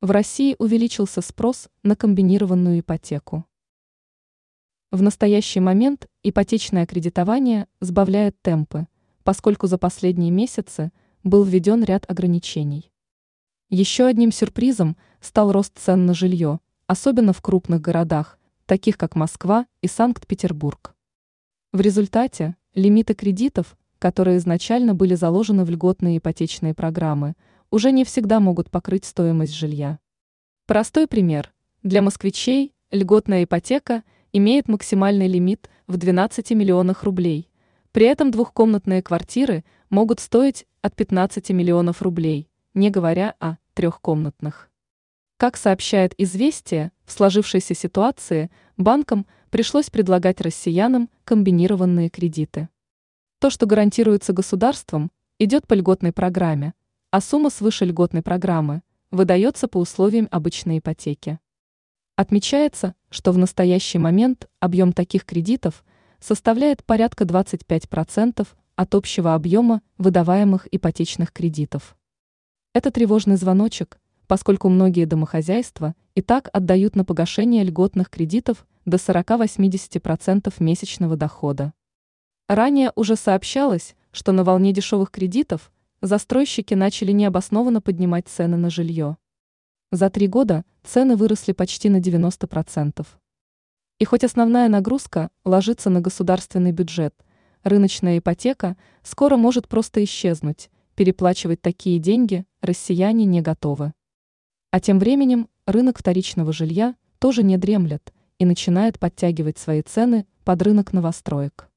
В России увеличился спрос на комбинированную ипотеку. В настоящий момент ипотечное кредитование сбавляет темпы, поскольку за последние месяцы был введен ряд ограничений. Еще одним сюрпризом стал рост цен на жилье, особенно в крупных городах, таких как Москва и Санкт-Петербург. В результате лимиты кредитов, которые изначально были заложены в льготные ипотечные программы – уже не всегда могут покрыть стоимость жилья. Простой пример. Для москвичей льготная ипотека имеет максимальный лимит в 12 миллионах рублей. При этом двухкомнатные квартиры могут стоить от 15 миллионов рублей, не говоря о трехкомнатных. Как сообщает «Известия», в сложившейся ситуации банкам пришлось предлагать россиянам комбинированные кредиты. То, что гарантируется государством, идет по льготной программе, а сумма свыше льготной программы выдается по условиям обычной ипотеки. Отмечается, что в настоящий момент объем таких кредитов составляет порядка 25% от общего объема выдаваемых ипотечных кредитов. Это тревожный звоночек, поскольку многие домохозяйства и так отдают на погашение льготных кредитов до 40-80% месячного дохода. Ранее уже сообщалось, что на волне дешевых кредитов – застройщики начали необоснованно поднимать цены на жилье. За три года цены выросли почти на 90%. И хоть основная нагрузка ложится на государственный бюджет, рыночная ипотека скоро может просто исчезнуть, переплачивать такие деньги россияне не готовы. А тем временем рынок вторичного жилья тоже не дремлет и начинает подтягивать свои цены под рынок новостроек.